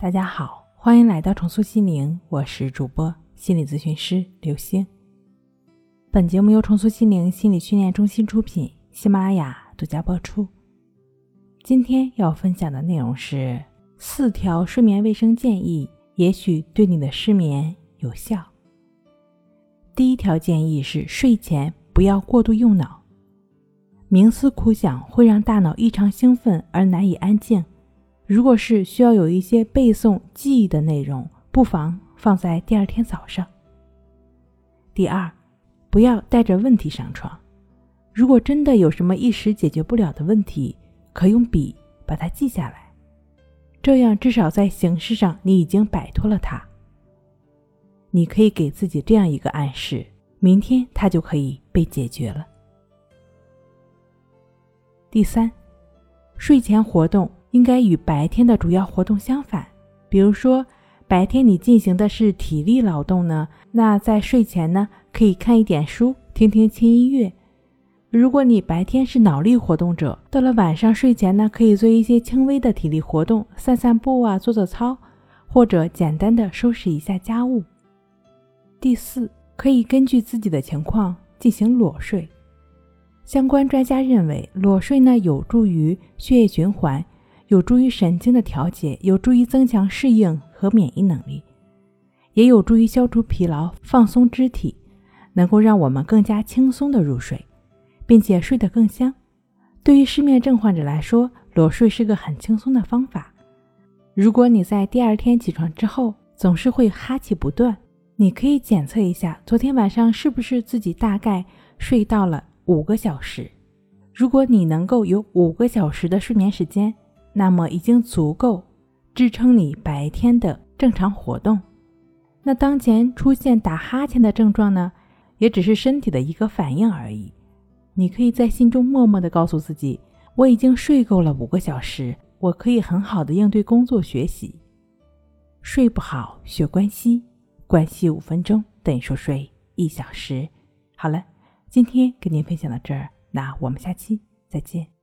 大家好，欢迎来到重塑心灵，我是主播心理咨询师刘星。本节目由重塑心灵心理训练中心出品，喜马拉雅独家播出。今天要分享的内容是四条睡眠卫生建议，也许对你的失眠有效。第一条建议是睡前不要过度用脑，冥思苦想会让大脑异常兴奋而难以安静。如果是需要有一些背诵记忆的内容，不妨放在第二天早上。第二，不要带着问题上床。如果真的有什么一时解决不了的问题，可用笔把它记下来，这样至少在形式上你已经摆脱了它。你可以给自己这样一个暗示：明天它就可以被解决了。第三，睡前活动。应该与白天的主要活动相反。比如说，白天你进行的是体力劳动呢，那在睡前呢，可以看一点书，听听轻音乐。如果你白天是脑力活动者，到了晚上睡前呢，可以做一些轻微的体力活动，散散步啊，做做操，或者简单的收拾一下家务。第四，可以根据自己的情况进行裸睡。相关专家认为，裸睡呢，有助于血液循环。有助于神经的调节，有助于增强适应和免疫能力，也有助于消除疲劳、放松肢体，能够让我们更加轻松的入睡，并且睡得更香。对于失眠症患者来说，裸睡是个很轻松的方法。如果你在第二天起床之后总是会哈气不断，你可以检测一下昨天晚上是不是自己大概睡到了五个小时。如果你能够有五个小时的睡眠时间，那么已经足够支撑你白天的正常活动。那当前出现打哈欠的症状呢，也只是身体的一个反应而已。你可以在心中默默地告诉自己：我已经睡够了五个小时，我可以很好的应对工作学习。睡不好学关息，关系五分钟等于说睡一小时。好了，今天跟您分享到这儿，那我们下期再见。